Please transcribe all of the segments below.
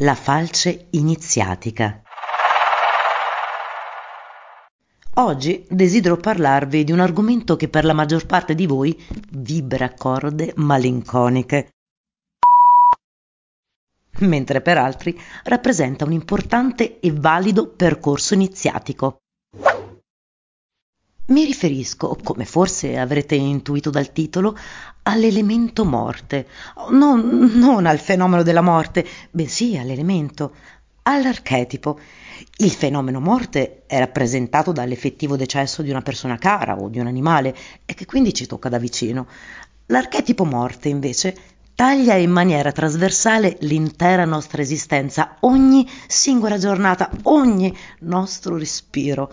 La falce iniziatica. Oggi desidero parlarvi di un argomento che per la maggior parte di voi vibra corde malinconiche, mentre per altri rappresenta un importante e valido percorso iniziatico. Mi riferisco, come forse avrete intuito dal titolo, all'elemento morte, non, non al fenomeno della morte, bensì all'elemento, all'archetipo. Il fenomeno morte è rappresentato dall'effettivo decesso di una persona cara o di un animale e che quindi ci tocca da vicino. L'archetipo morte, invece, taglia in maniera trasversale l'intera nostra esistenza, ogni singola giornata, ogni nostro respiro.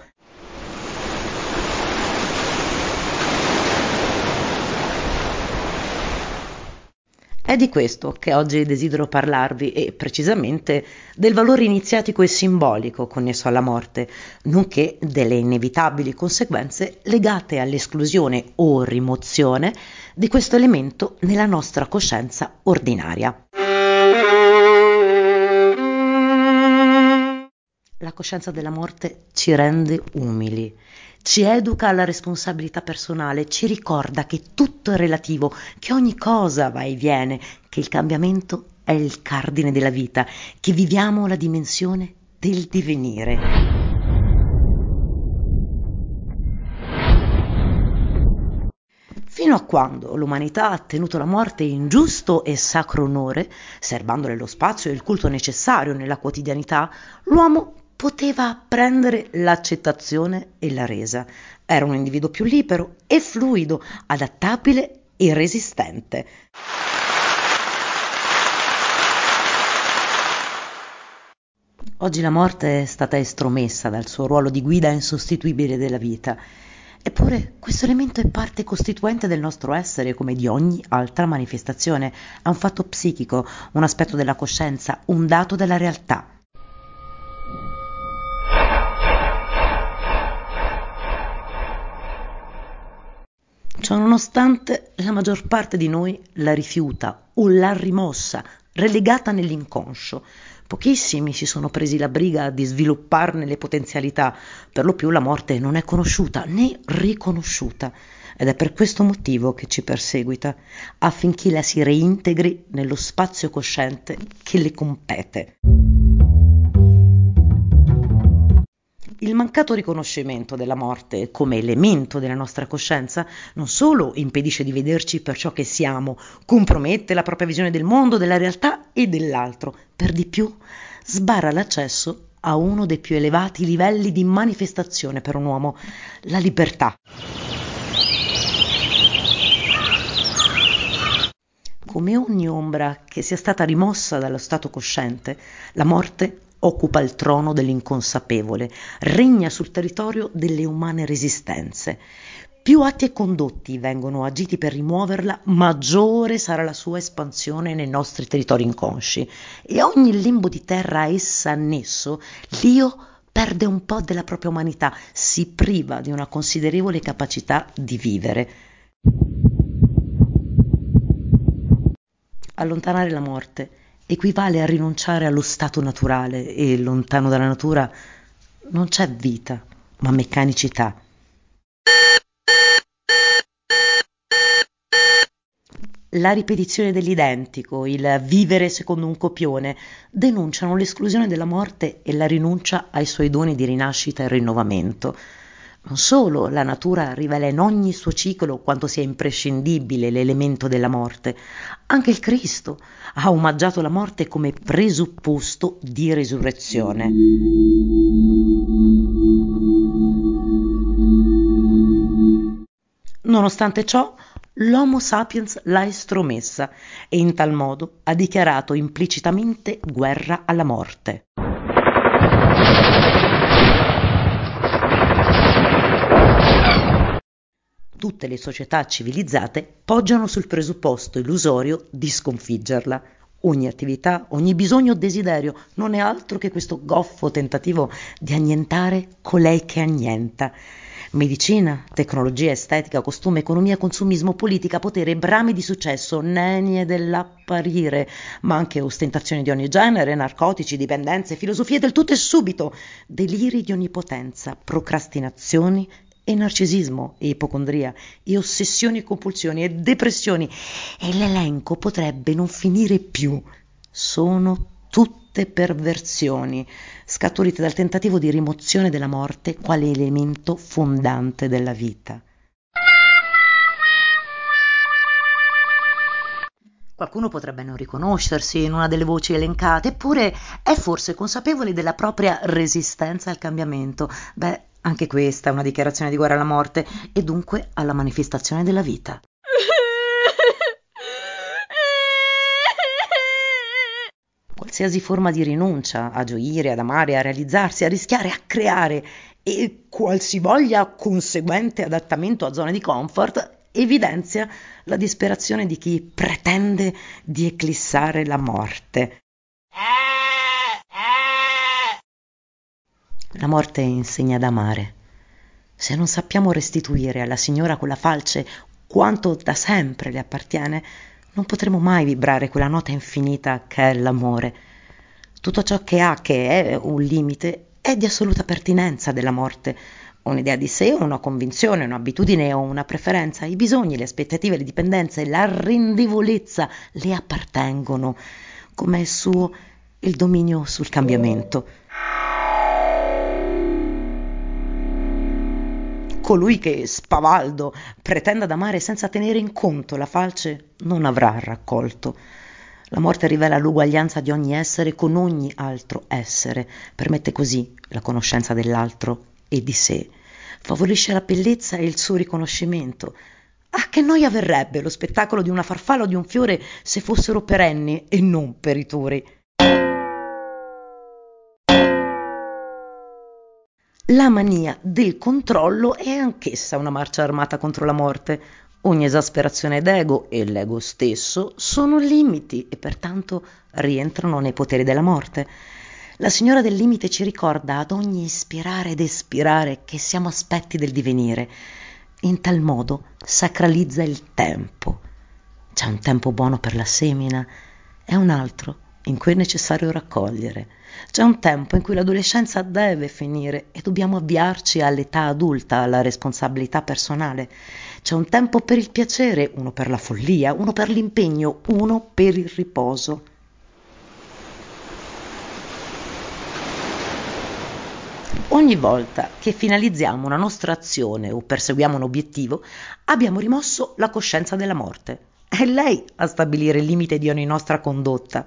È di questo che oggi desidero parlarvi e precisamente del valore iniziatico e simbolico connesso alla morte, nonché delle inevitabili conseguenze legate all'esclusione o rimozione di questo elemento nella nostra coscienza ordinaria. La coscienza della morte ci rende umili, ci educa alla responsabilità personale, ci ricorda che tutto è relativo, che ogni cosa va e viene, che il cambiamento è il cardine della vita, che viviamo la dimensione del divenire. Fino a quando l'umanità ha tenuto la morte in giusto e sacro onore, serbandole lo spazio e il culto necessario nella quotidianità, l'uomo poteva apprendere l'accettazione e la resa. Era un individuo più libero e fluido, adattabile e resistente. Oggi la morte è stata estromessa dal suo ruolo di guida insostituibile della vita. Eppure questo elemento è parte costituente del nostro essere come di ogni altra manifestazione, è un fatto psichico, un aspetto della coscienza, un dato della realtà. Ciononostante, la maggior parte di noi la rifiuta o l'ha rimossa, relegata nell'inconscio. Pochissimi si sono presi la briga di svilupparne le potenzialità, per lo più la morte non è conosciuta né riconosciuta ed è per questo motivo che ci perseguita, affinché la si reintegri nello spazio cosciente che le compete. Il mancato riconoscimento della morte come elemento della nostra coscienza non solo impedisce di vederci per ciò che siamo, compromette la propria visione del mondo, della realtà e dell'altro, per di più sbarra l'accesso a uno dei più elevati livelli di manifestazione per un uomo, la libertà. Come ogni ombra che sia stata rimossa dallo stato cosciente, la morte occupa il trono dell'inconsapevole, regna sul territorio delle umane resistenze. Più atti e condotti vengono agiti per rimuoverla, maggiore sarà la sua espansione nei nostri territori inconsci. E ogni limbo di terra a essa annesso, l'io perde un po' della propria umanità, si priva di una considerevole capacità di vivere. Allontanare la morte equivale a rinunciare allo stato naturale e lontano dalla natura non c'è vita, ma meccanicità. La ripetizione dell'identico, il vivere secondo un copione, denunciano l'esclusione della morte e la rinuncia ai suoi doni di rinascita e rinnovamento. Non solo la natura rivela in ogni suo ciclo quanto sia imprescindibile l'elemento della morte, anche il Cristo ha omaggiato la morte come presupposto di risurrezione. Nonostante ciò, l'Homo sapiens l'ha estromessa e in tal modo ha dichiarato implicitamente guerra alla morte. Tutte le società civilizzate poggiano sul presupposto illusorio di sconfiggerla. Ogni attività, ogni bisogno o desiderio non è altro che questo goffo tentativo di annientare colei che annienta. Medicina, tecnologia, estetica, costume, economia, consumismo, politica, potere, brami di successo, nenie dell'apparire, ma anche ostentazioni di ogni genere, narcotici, dipendenze, filosofie del tutto e subito, deliri di onnipotenza, procrastinazioni e narcisismo e ipocondria e ossessioni e compulsioni e depressioni e l'elenco potrebbe non finire più. Sono tutte perversioni scaturite dal tentativo di rimozione della morte quale elemento fondante della vita. Qualcuno potrebbe non riconoscersi in una delle voci elencate, eppure è forse consapevole della propria resistenza al cambiamento. Beh, anche questa è una dichiarazione di guerra alla morte e dunque alla manifestazione della vita. Qualsiasi forma di rinuncia a gioire, ad amare, a realizzarsi, a rischiare, a creare e qualsivoglia conseguente adattamento a zone di comfort evidenzia la disperazione di chi pretende di eclissare la morte. La morte insegna ad amare. Se non sappiamo restituire alla signora con la falce quanto da sempre le appartiene, non potremo mai vibrare quella nota infinita che è l'amore. Tutto ciò che ha, che è un limite, è di assoluta pertinenza della morte. Un'idea di sé, una convinzione, un'abitudine o una preferenza, i bisogni, le aspettative, le dipendenze, la rendevolezza le appartengono, come è suo il dominio sul cambiamento. Colui che, spavaldo, pretenda d'amare senza tenere in conto la falce non avrà raccolto. La morte rivela l'uguaglianza di ogni essere con ogni altro essere, permette così la conoscenza dell'altro e di sé, favorisce la bellezza e il suo riconoscimento. Ah, che noia verrebbe lo spettacolo di una farfalla o di un fiore se fossero perenni e non peritori. La mania del controllo è anch'essa una marcia armata contro la morte. Ogni esasperazione d'ego e l'ego stesso sono limiti e pertanto rientrano nei poteri della morte. La signora del limite ci ricorda ad ogni ispirare ed espirare che siamo aspetti del divenire. In tal modo sacralizza il tempo. C'è un tempo buono per la semina e un altro in cui è necessario raccogliere. C'è un tempo in cui l'adolescenza deve finire e dobbiamo avviarci all'età adulta, alla responsabilità personale. C'è un tempo per il piacere, uno per la follia, uno per l'impegno, uno per il riposo. Ogni volta che finalizziamo una nostra azione o perseguiamo un obiettivo, abbiamo rimosso la coscienza della morte. È lei a stabilire il limite di ogni nostra condotta.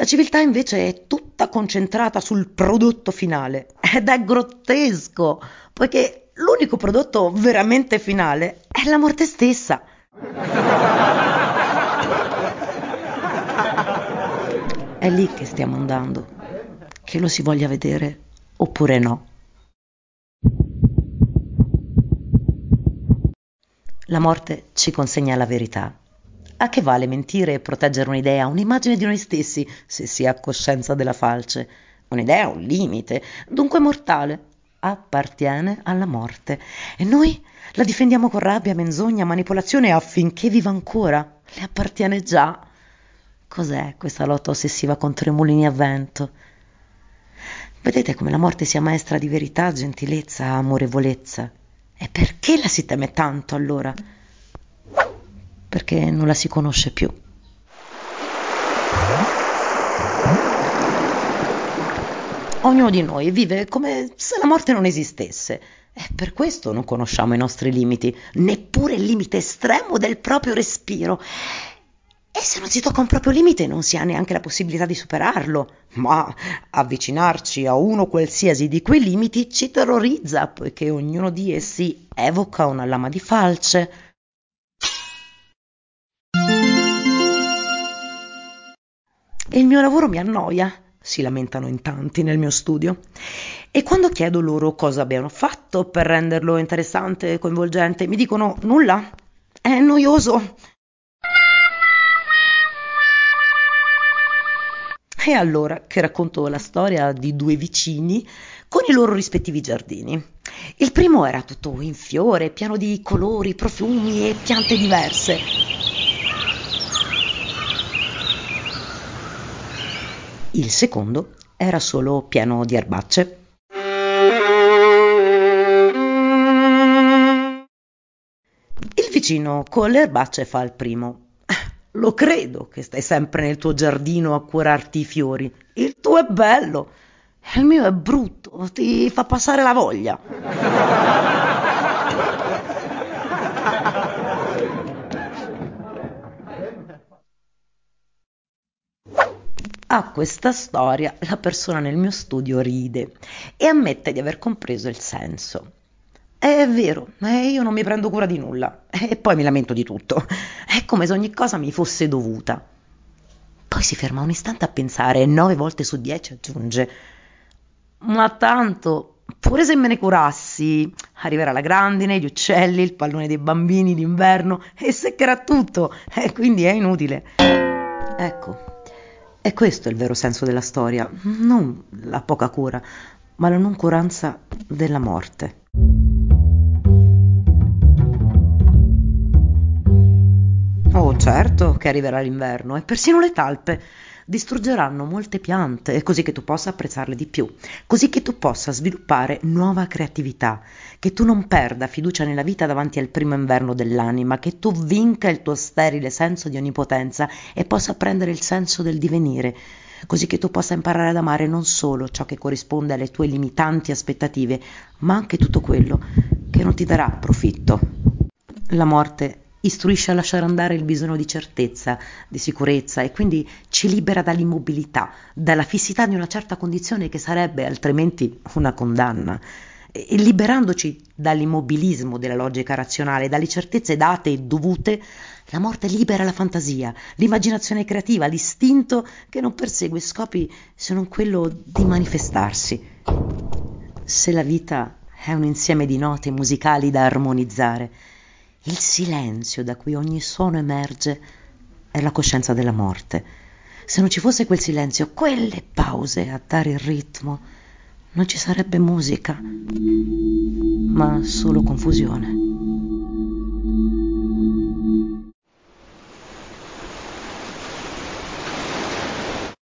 La civiltà invece è tutta concentrata sul prodotto finale ed è grottesco, poiché l'unico prodotto veramente finale è la morte stessa. È lì che stiamo andando, che lo si voglia vedere oppure no. La morte ci consegna la verità a che vale mentire e proteggere un'idea, un'immagine di noi stessi, se si ha coscienza della falce? Un'idea, un limite, dunque mortale, appartiene alla morte. E noi la difendiamo con rabbia, menzogna, manipolazione affinché viva ancora. Le appartiene già. Cos'è questa lotta ossessiva contro i mulini a vento? Vedete come la morte sia maestra di verità, gentilezza, amorevolezza. E perché la si teme tanto allora? Perché non la si conosce più. Ognuno di noi vive come se la morte non esistesse e per questo non conosciamo i nostri limiti, neppure il limite estremo del proprio respiro. E se non si tocca un proprio limite non si ha neanche la possibilità di superarlo, ma avvicinarci a uno qualsiasi di quei limiti ci terrorizza, poiché ognuno di essi evoca una lama di falce, E il mio lavoro mi annoia, si lamentano in tanti nel mio studio. E quando chiedo loro cosa abbiano fatto per renderlo interessante e coinvolgente, mi dicono nulla. È noioso. E allora che racconto la storia di due vicini con i loro rispettivi giardini. Il primo era tutto in fiore, pieno di colori, profumi e piante diverse. Il secondo era solo pieno di erbacce. Il vicino con le erbacce fa il primo. Lo credo che stai sempre nel tuo giardino a curarti i fiori. Il tuo è bello. Il mio è brutto, ti fa passare la voglia. A questa storia la persona nel mio studio ride e ammette di aver compreso il senso. È vero, eh, io non mi prendo cura di nulla e poi mi lamento di tutto. È come se ogni cosa mi fosse dovuta. Poi si ferma un istante a pensare e nove volte su dieci aggiunge ma tanto, pure se me ne curassi, arriverà la grandine, gli uccelli, il pallone dei bambini d'inverno e seccherà tutto, e quindi è inutile. Ecco, è questo il vero senso della storia, non la poca cura, ma la noncuranza della morte. Oh, certo che arriverà l'inverno e persino le talpe distruggeranno molte piante, così che tu possa apprezzarle di più, così che tu possa sviluppare nuova creatività, che tu non perda fiducia nella vita davanti al primo inverno dell'anima, che tu vinca il tuo sterile senso di onnipotenza e possa prendere il senso del divenire, così che tu possa imparare ad amare non solo ciò che corrisponde alle tue limitanti aspettative, ma anche tutto quello che non ti darà profitto. La morte istruisce a lasciare andare il bisogno di certezza, di sicurezza e quindi ci libera dall'immobilità, dalla fissità di una certa condizione che sarebbe altrimenti una condanna. E liberandoci dall'immobilismo della logica razionale, dalle certezze date e dovute, la morte libera la fantasia, l'immaginazione creativa, l'istinto che non persegue scopi se non quello di manifestarsi. Se la vita è un insieme di note musicali da armonizzare, il silenzio da cui ogni suono emerge è la coscienza della morte. Se non ci fosse quel silenzio, quelle pause a dare il ritmo, non ci sarebbe musica, ma solo confusione.